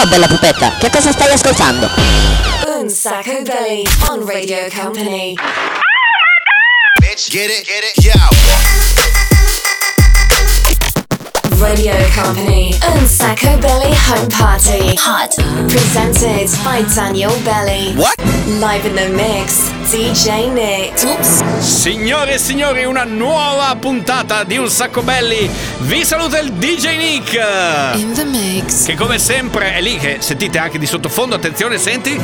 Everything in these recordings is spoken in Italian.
Ciao bella pupetta, che cosa stai ascoltando? Un Sacco Belly on Radio Company. Bitch, get it, get it, yo. Radio Company and Sacco Belly Home Party. Hot. Presented by Daniel Belly. What? Live in the mix, DJ Nick. Oops. Signore e signori, una nuova puntata di Un Sacco Belli. Vi saluta il DJ Nick. In the mix. Che come sempre è lì che sentite anche di sottofondo. Attenzione, senti.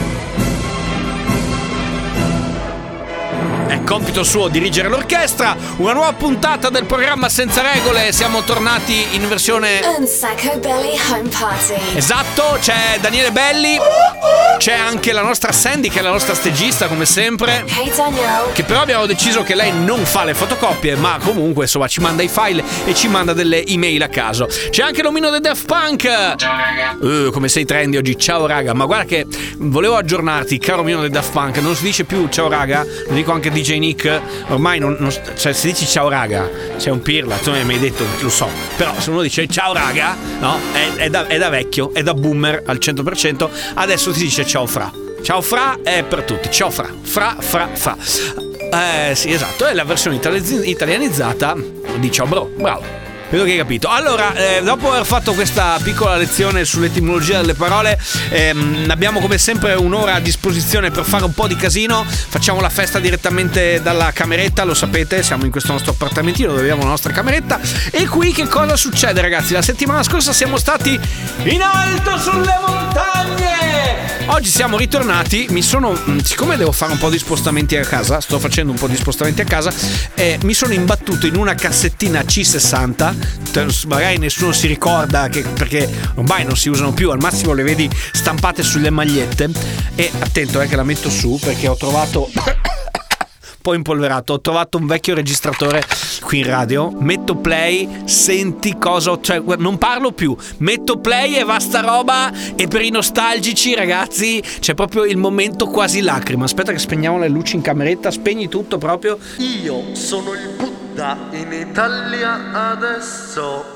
Compito suo dirigere l'orchestra. Una nuova puntata del programma Senza Regole. Siamo tornati in versione Un Sacco Belly Home Party. Esatto, c'è Daniele Belli, c'è anche la nostra Sandy che è la nostra stagista come sempre. Hey Daniel. Che però abbiamo deciso che lei non fa le fotocopie, ma comunque insomma ci manda i file e ci manda delle email a caso. C'è anche l'omino del Daft Punk. Ciao raga. Uh, come sei trendy oggi, ciao raga. Ma guarda che volevo aggiornarti, caro omino del Daft Punk, non si dice più ciao raga, lo dico anche a Nick. Ormai non, non- cioè, se dici ciao raga, sei un pirla, tu mi hai detto, lo so. Però se uno dice ciao raga, no? È, è da, è da vecchio, è da boomer al 100%. Adesso ti dice ciao fra. Ciao Fra è per tutti. Ciao Fra. Fra, Fra, Fra. Eh sì, esatto, è la versione itali- italianizzata di Ciao Bro. Bravo. Vedo che hai capito. Allora, eh, dopo aver fatto questa piccola lezione sull'etimologia delle parole, ehm, abbiamo come sempre un'ora a disposizione per fare un po' di casino. Facciamo la festa direttamente dalla cameretta, lo sapete, siamo in questo nostro appartamentino dove abbiamo la nostra cameretta. E qui che cosa succede, ragazzi? La settimana scorsa siamo stati in alto sulle montagne! Oggi siamo ritornati, mi sono, mh, siccome devo fare un po' di spostamenti a casa, sto facendo un po' di spostamenti a casa, eh, mi sono imbattuto in una cassettina C60, Te- magari nessuno si ricorda che, perché ormai non si usano più, al massimo le vedi stampate sulle magliette e attento eh, che la metto su perché ho trovato po' impolverato. Ho trovato un vecchio registratore qui in radio. Metto play, senti cosa. Cioè, non parlo più. Metto play e va sta roba. E per i nostalgici, ragazzi, c'è proprio il momento quasi lacrima. Aspetta, che spegniamo le luci in cameretta. Spegni tutto proprio. Io sono il Buddha in Italia adesso.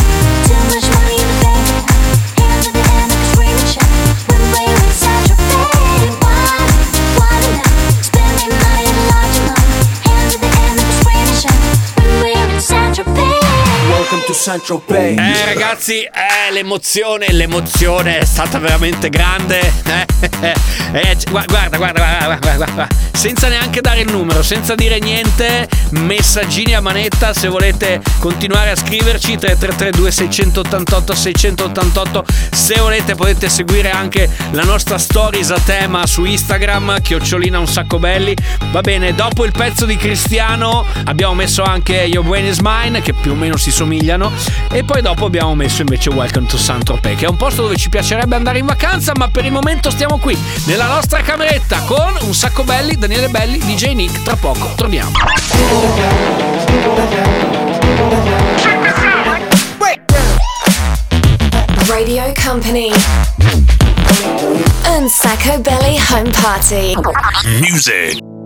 Central Pay. Eh ragazzi, eh, l'emozione, l'emozione è stata veramente grande. Eh, eh, gua- guarda, guarda, guarda, guarda, guarda, senza neanche dare il numero, senza dire niente, messaggini a manetta se volete continuare a scriverci 3332 688 688. Se volete potete seguire anche la nostra stories a tema su Instagram, chiocciolina un sacco belli. Va bene, dopo il pezzo di Cristiano abbiamo messo anche Your Brain is Mine, che più o meno si somigliano, e poi dopo abbiamo messo invece Welcome to Saint-Tropez, che è un posto dove ci piacerebbe andare in vacanza, ma per il momento stiamo qui, nella nostra cameretta, con un sacco belli, Daniele Belli, DJ Nick, tra poco torniamo. Radio Company. And Sacco Belly Home Party. Music.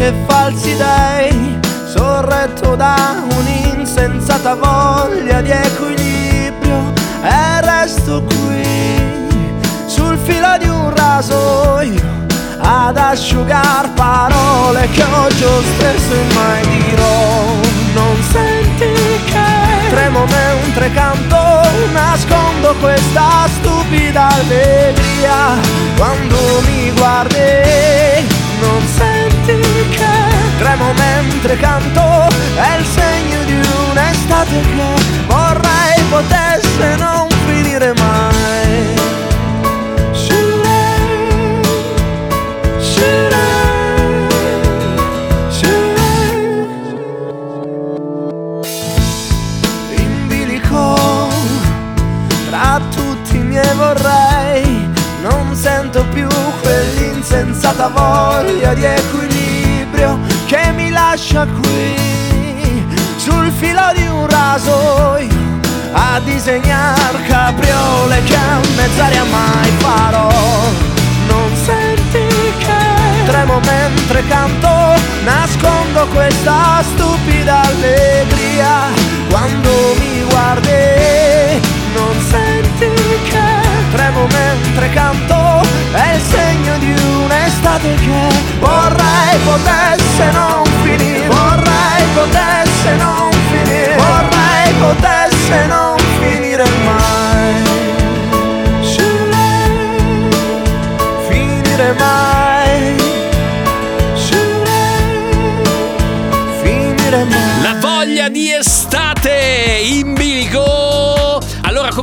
Santi e falsi dei sorretto da un'insensata voglia di equilibrio e resto qui sul filo di un rasoio ad asciugar parole che oggi ho stesso e mai dirò. Non senti che tremo mentre canto nascondo questa stupida allegria quando mi guardi che tremo mentre canto è il segno di un'estate che vorrei potesse non finire mai Shirei, shirei, shirei. in bilico tra tutti i miei vorrei non sento più quell'insensata voglia di mi lascia qui sul filo di un rasoio a disegnar capriole che a mezz'aria mai farò. Non senti che tremo mentre canto nascondo questa stupida allegria. Quando mi guardi non senti che tremo mentre canto è il segno di un'estate che vorrei potesse non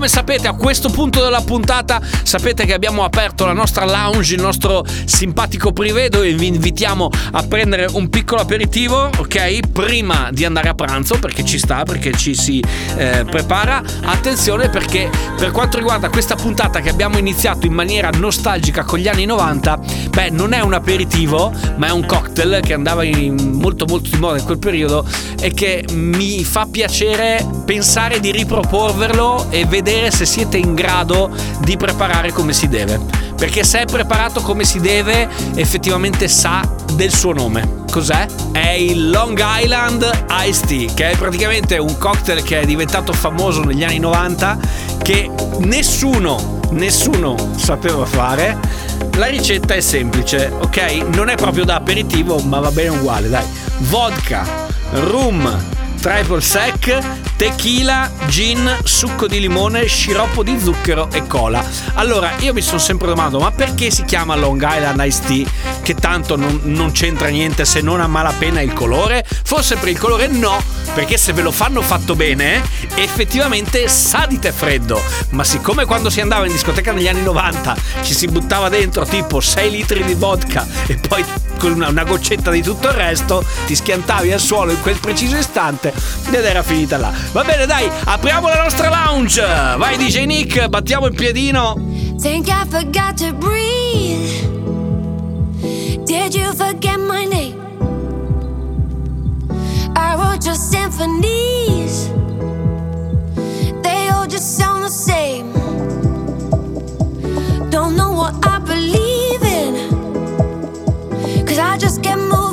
come sapete, a questo punto della puntata sapete che abbiamo aperto la nostra lounge, il nostro simpatico privé dove vi invitiamo a prendere un piccolo aperitivo, ok? Prima di andare a pranzo, perché ci sta, perché ci si eh, prepara. Attenzione perché per quanto riguarda questa puntata che abbiamo iniziato in maniera nostalgica con gli anni 90, beh, non è un aperitivo, ma è un cocktail che andava in molto molto di moda in quel periodo e che mi fa piacere pensare di riproporverlo e vedere se siete in grado di preparare come si deve. Perché se è preparato come si deve, effettivamente sa del suo nome. Cos'è? È il Long Island Iced Tea, che è praticamente un cocktail che è diventato famoso negli anni 90, che nessuno, nessuno sapeva fare. La ricetta è semplice, ok? Non è proprio da aperitivo, ma va bene uguale, dai. Vodka, rum, triple sec, tequila, gin, succo di limone, sciroppo di zucchero e cola. Allora, io mi sono sempre domandato, ma perché si chiama Long Island Ice Tea? Che tanto non, non c'entra niente se non a malapena il colore? Forse per il colore no, perché se ve lo fanno fatto bene, eh, effettivamente sa di te freddo. Ma siccome quando si andava in discoteca negli anni 90 ci si buttava dentro tipo 6 litri di vodka e poi con una, una goccetta di tutto il resto, ti schiantavi al suolo in quel preciso istante niente. Ed era finita là. Va bene, dai, apriamo la nostra lounge. Vai DJ Nick, battiamo il piedino. Think I forgot to breathe. Did you forget my name? I wrote your symphonies. They all just sound the same. Don't know what I believe in. Cause I just get moved.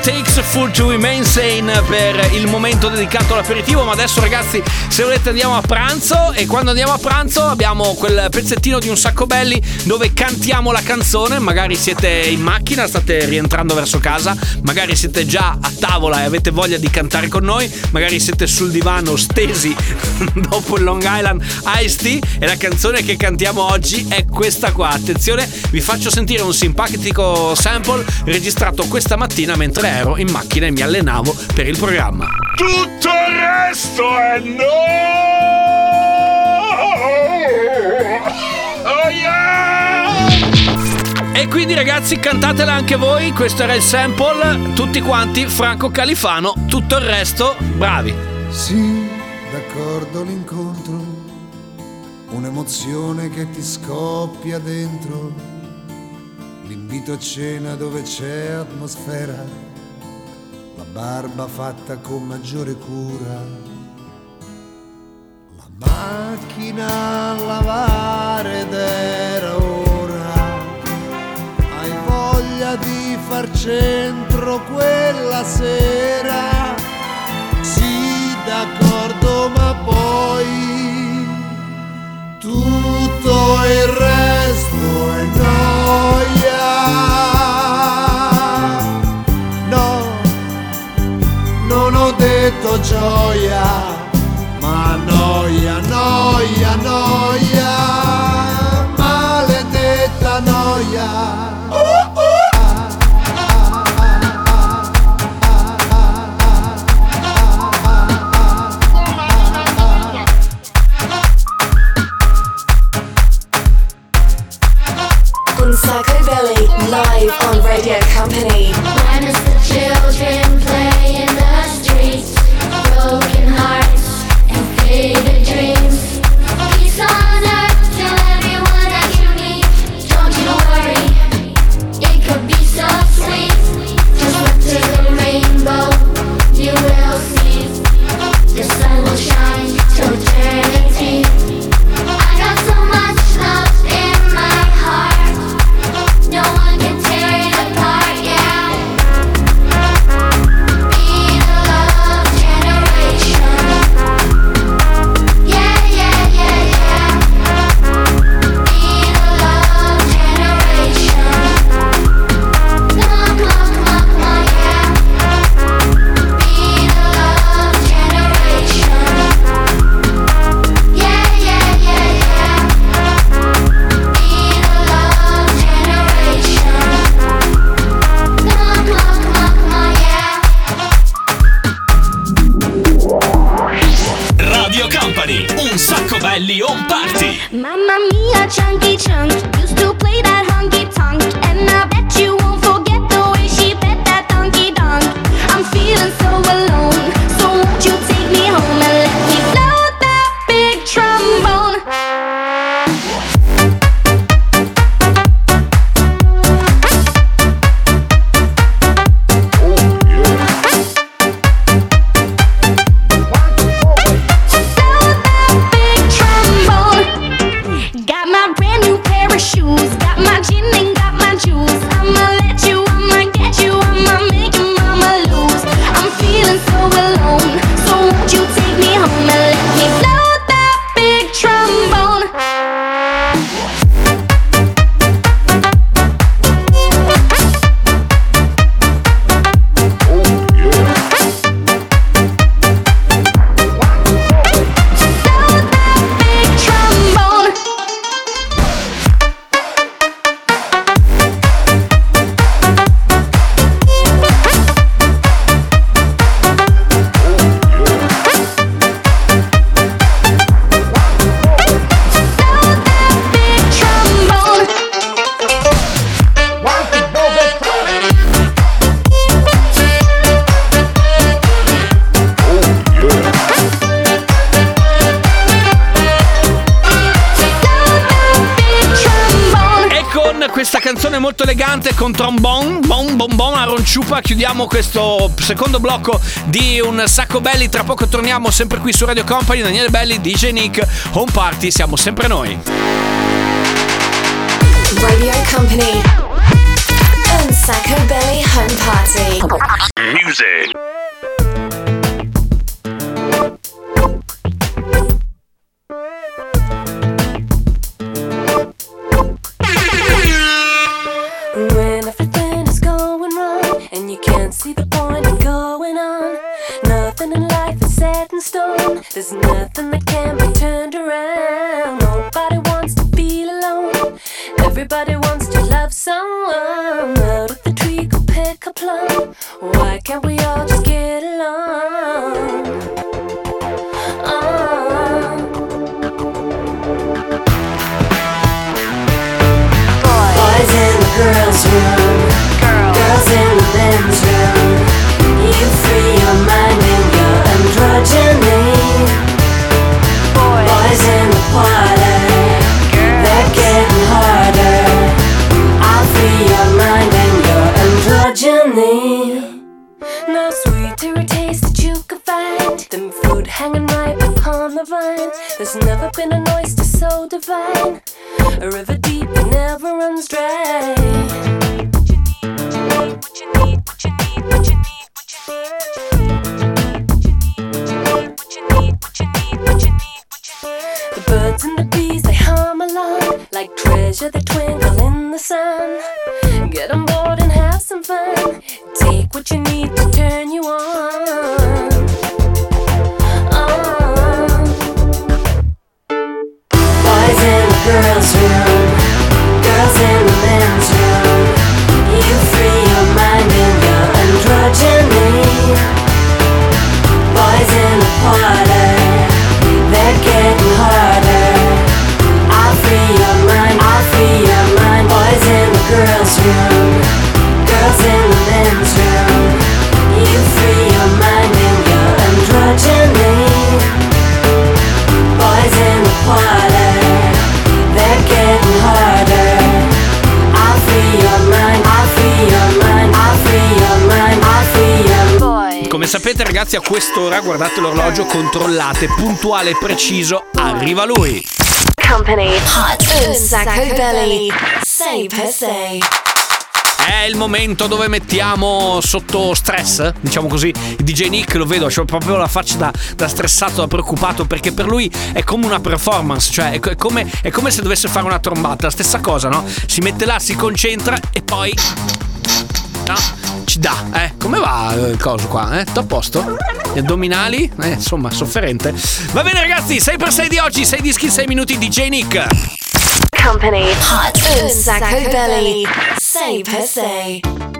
Takes a Fool to Remain Sane per il momento dedicato all'aperitivo. Ma adesso, ragazzi, se volete andiamo a pranzo. E quando andiamo a pranzo abbiamo quel pezzettino di un sacco belli dove cantiamo la canzone. Magari siete in macchina, state rientrando verso casa, magari siete già a tavola e avete voglia di cantare con noi, magari siete sul divano stesi dopo il Long Island Ice Tea. E la canzone che cantiamo oggi è questa qua. Attenzione, vi faccio sentire un simpatico sample registrato questa mattina mentre ero in macchina e mi allenavo per il programma. Tutto il resto è no! Oh yeah! E quindi ragazzi cantatela anche voi, questo era il sample, tutti quanti, Franco Califano, tutto il resto, bravi. Sì, d'accordo l'incontro, un'emozione che ti scoppia dentro, l'invito a cena dove c'è atmosfera, barba fatta con maggiore cura, la macchina a lavare ed era ora, hai voglia di far centro quella sera. Sì, d'accordo, ma poi tutto il resto gioia, con trombone, bom bom bom, aronciupa, chiudiamo questo secondo blocco di un sacco belli. Tra poco torniamo sempre qui su Radio Company. Daniele Belli, DJ Nick, Home Party, siamo sempre noi. Radio Company. Un Sacco Belly Home Party. luna Veramente ragazzi a quest'ora guardate l'orologio, controllate, puntuale e preciso, arriva lui. Company. Hot. Sacco Belly 6 per 6 è il momento dove mettiamo sotto stress, diciamo così, DJ Nick lo vedo, c'è proprio la faccia da, da, stressato, da preoccupato, perché per lui è come una performance, cioè è, come, è come se dovesse fare una trombata, la stessa cosa, no? Si mette là, si concentra e poi no? Ci dà, eh? Come va eh, il coso qua? Eh? Tutto a posto? Eh, Gli addominali? Eh, insomma, sofferente. Va bene, ragazzi, 6x6 di oggi, 6 dischi, 6 minuti di J. Nick. Company Hot un sacco belli 6x6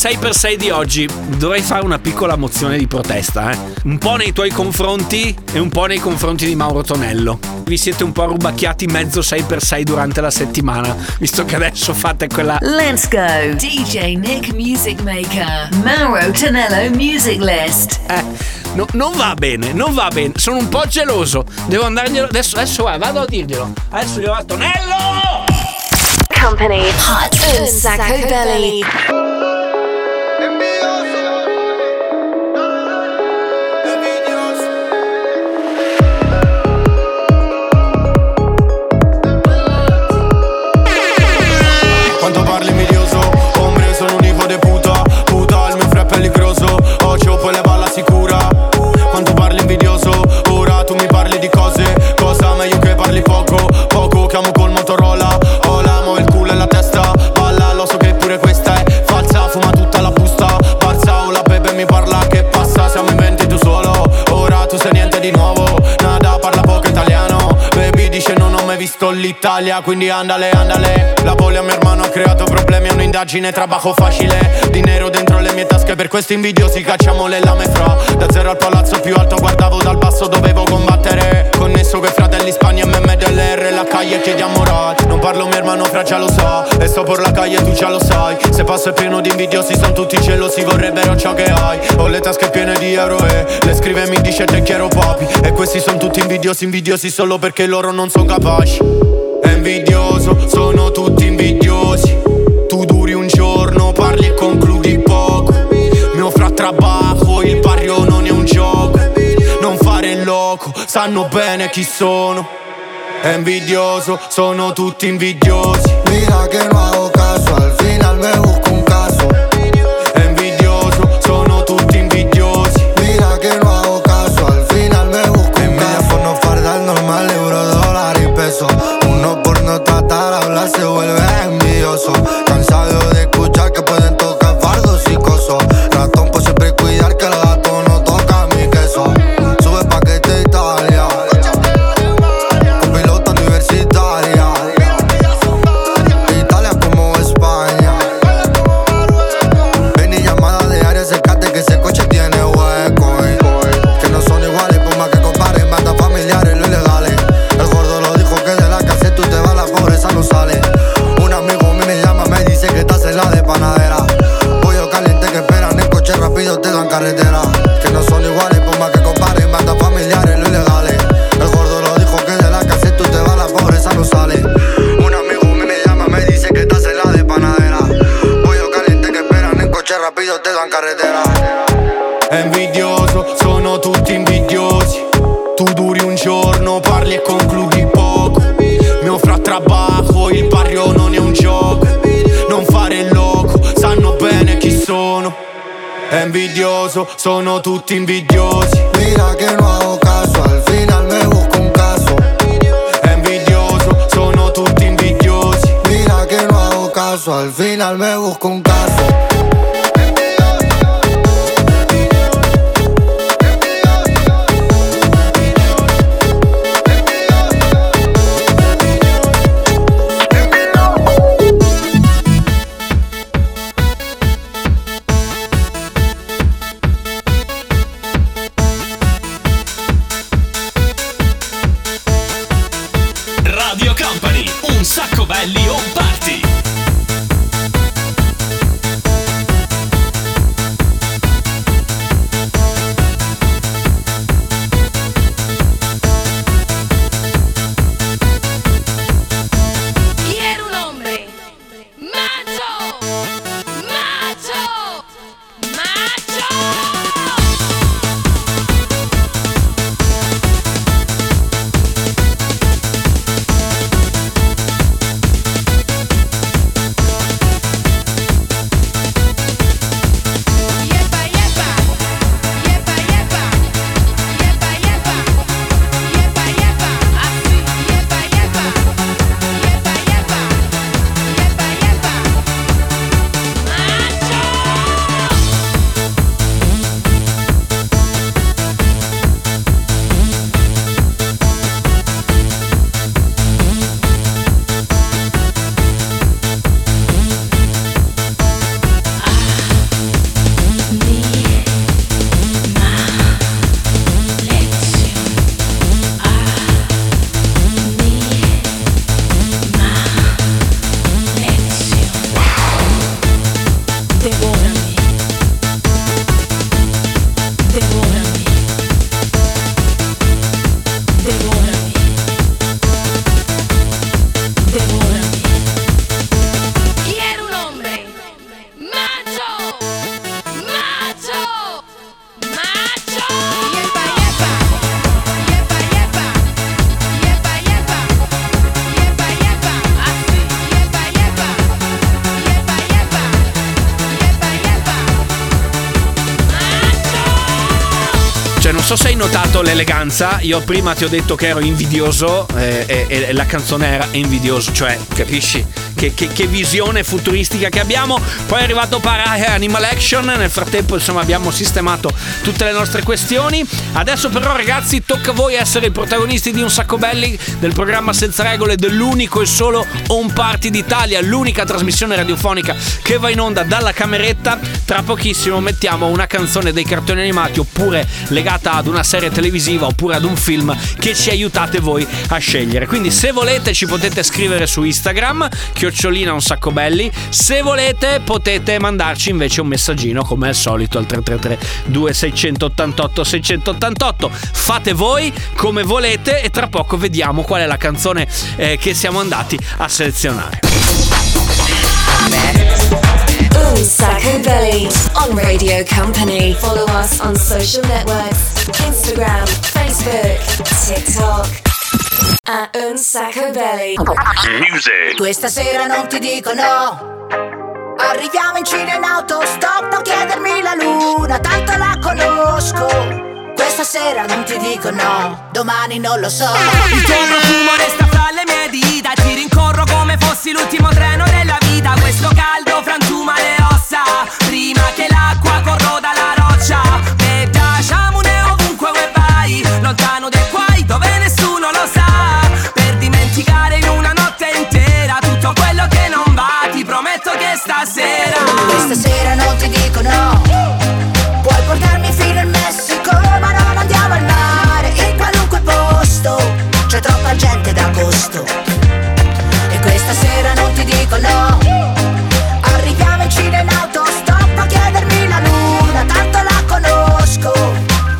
6x6 di oggi. Dovrei fare una piccola mozione di protesta, eh. Un po' nei tuoi confronti e un po' nei confronti di Mauro Tonello. Vi siete un po' rubacchiati mezzo 6x6 durante la settimana, visto che adesso fate quella Let's go. DJ Nick Music Maker. Mauro Tonello Music List. Eh, no- non va bene, non va bene. Sono un po' geloso. Devo andarglielo. Adesso, adesso guarda, vado a dirglielo. Adesso glielo a Tonello! Company. Hot. Un sacco belly. Quanto visto l'Italia Quindi andale andale. La a mio hermano ha creato problemi È un'indagine trabajo facile. Dinero dentro le mie tasche Per questi invidiosi cacciamo le lame fra. Da zero al palazzo più alto Guardavo dal basso dovevo combattere. Connesso coi fratelli Spagna MDLR La calle chiediamo rat Non parlo mio hermano fra già lo sa E sto per la calle tu già lo sai. Se passo è pieno di invidiosi Sono tutti gelosi vorrebbero ciò che hai. Ho le tasche piene di euro e Le scrive mi dice te quiero papi E questi sono tutti invidiosi Invidiosi solo perché loro non sono capaci invidioso Sono tutti invidiosi. Tu duri un giorno Parli e concludi poco. Mio fra trabajo Il barrio non è un gioco. Non fare il loco Sanno bene chi sono. È invidioso Sono tutti invidiosi. Mira que no hago caso, al final me busco un caso. Sono tutti invidiosi. L'eleganza. Io prima ti ho detto che ero invidioso eh, e, e la canzone era invidioso. Cioè, capisci? Che, che- che visione futuristica che abbiamo. Poi è arrivato Para e Animal Action. Nel frattempo, insomma, abbiamo sistemato tutte le nostre questioni. Adesso, però, ragazzi, tocca a voi essere i protagonisti di un sacco belli del programma Senza Regole, dell'unico e solo Home Party d'Italia, l'unica trasmissione radiofonica che va in onda dalla cameretta. Tra pochissimo mettiamo una canzone dei cartoni animati oppure legata ad una serie televisiva oppure ad un film che ci aiutate voi a scegliere. Quindi se volete ci potete scrivere su Instagram, chiocciolina un sacco belli. Se volete potete mandarci invece un messaggino come al solito al 333 2688 688. Fate voi come volete e tra poco vediamo qual è la canzone eh, che siamo andati a selezionare. Un Sacco Belly on Radio Company. Follow us on social networks Instagram, Facebook, TikTok a un sacco belly. Music. Questa sera non ti dico no. Arriviamo in Cina in autostop, non chiedermi la luna, tanto la conosco. Questa sera non ti dico no, domani non lo so. Il tuo profumo resta fra le mie dita, ti rincorro come fossi l'ultimo treno della vita. Questo caldo frantuma le ossa, prima che l'acqua corroda la stasera. Questa sera non ti dico no. Puoi portarmi fino al Messico Ma non andiamo al mare In qualunque posto. C'è troppa gente d'agosto. E questa sera non ti dico no. Arriviamo in Cina in autostop A chiedermi la luna Tanto la conosco.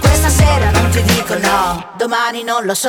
Questa sera non ti dico no Domani non lo so.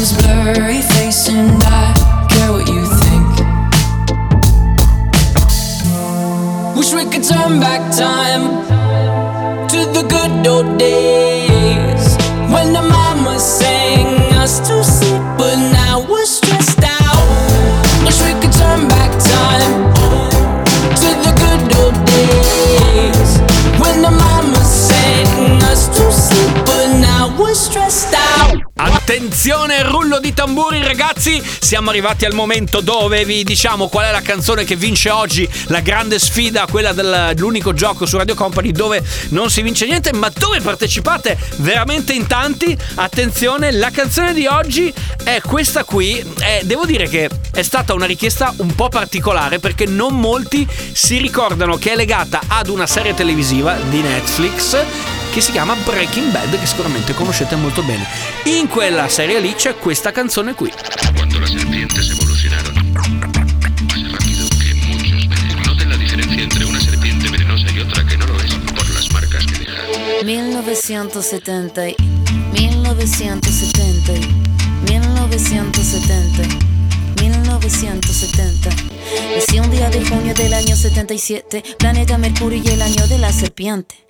name's Blurry Face and I care what you think. Wish we could turn back time to the good old days when the mama sang us to Attenzione, rullo di tamburi ragazzi, siamo arrivati al momento dove vi diciamo qual è la canzone che vince oggi la grande sfida, quella dell'unico gioco su Radio Company dove non si vince niente, ma dove partecipate veramente in tanti. Attenzione, la canzone di oggi è questa qui, e devo dire che è stata una richiesta un po' particolare perché non molti si ricordano che è legata ad una serie televisiva di Netflix che si chiama Breaking Bad, che sicuramente conoscete molto bene. In quella serie lì c'è questa canzone qui. Las serpientes evolucionaron, más rápido que muchos venenos. Noten la diferencia entre una serpiente venenosa y otra que no lo es por las marcas que deja. 1970, 1970, 1970, 1970. Nací un día de junio del año 77, planeta Mercurio y el año de la serpiente.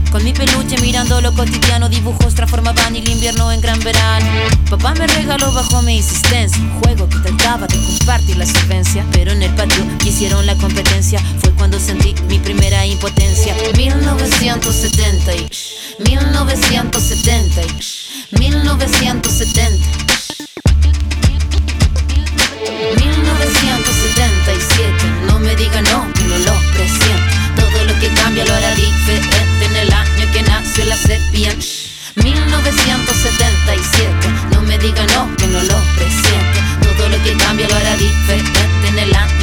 Con mi peluche mirando lo cotidiano, dibujos transformaban el invierno en gran verano. Papá me regaló bajo mi insistencia un juego que trataba de compartir la solvencia. Pero en el patio hicieron la competencia, fue cuando sentí mi primera impotencia. 1970, y 1970, y 1970. 1977, no me diga no, serpiente. 1977, no me diga no, que no lo presiente. Todo lo que cambia lo hará diferente en el año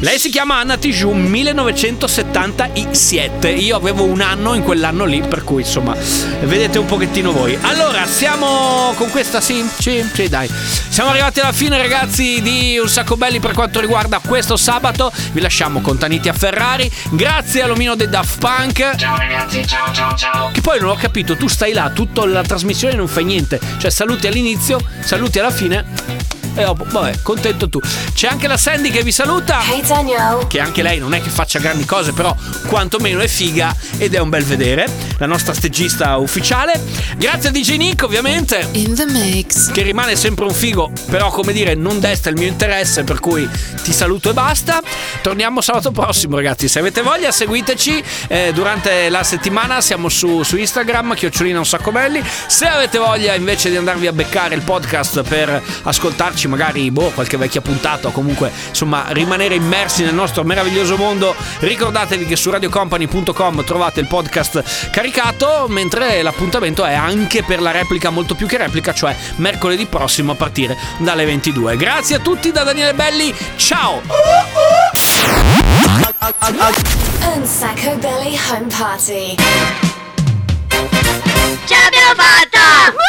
Lei si chiama Anna Tijoux 1977. Io avevo un anno in quell'anno lì, per cui insomma, vedete un pochettino voi. Allora, siamo con questa sì, sì, sì, dai. Siamo arrivati alla fine, ragazzi, di un sacco belli per quanto riguarda questo sabato. Vi lasciamo con Taniti a Ferrari. Grazie all'omino dei Daft Punk. Ciao ragazzi, ciao ciao ciao. Che poi non ho capito, tu stai là, tutta la trasmissione non fai niente. Cioè, saluti all'inizio, saluti alla fine. E dopo, vabbè, contento tu. C'è anche la Sandy che vi saluta. Hey Danielle. Che anche lei non è che faccia grandi cose, però quantomeno è figa ed è un bel vedere. La nostra stagista ufficiale. Grazie a DJ Nick, ovviamente. In the mix. Che rimane sempre un figo, però come dire, non desta il mio interesse, per cui ti saluto e basta. Torniamo sabato prossimo, ragazzi. Se avete voglia, seguiteci. Eh, durante la settimana siamo su, su Instagram, chiocciolina un sacco belli. Se avete voglia invece di andarvi a beccare il podcast per ascoltarci magari boh, qualche vecchia puntata o comunque insomma rimanere immersi nel nostro meraviglioso mondo, ricordatevi che su radiocompany.com trovate il podcast caricato, mentre l'appuntamento è anche per la replica molto più che replica, cioè mercoledì prossimo a partire dalle 22. Grazie a tutti da Daniele Belli, ciao! Un sacco belly home party. Ce l'abbiamo fatta!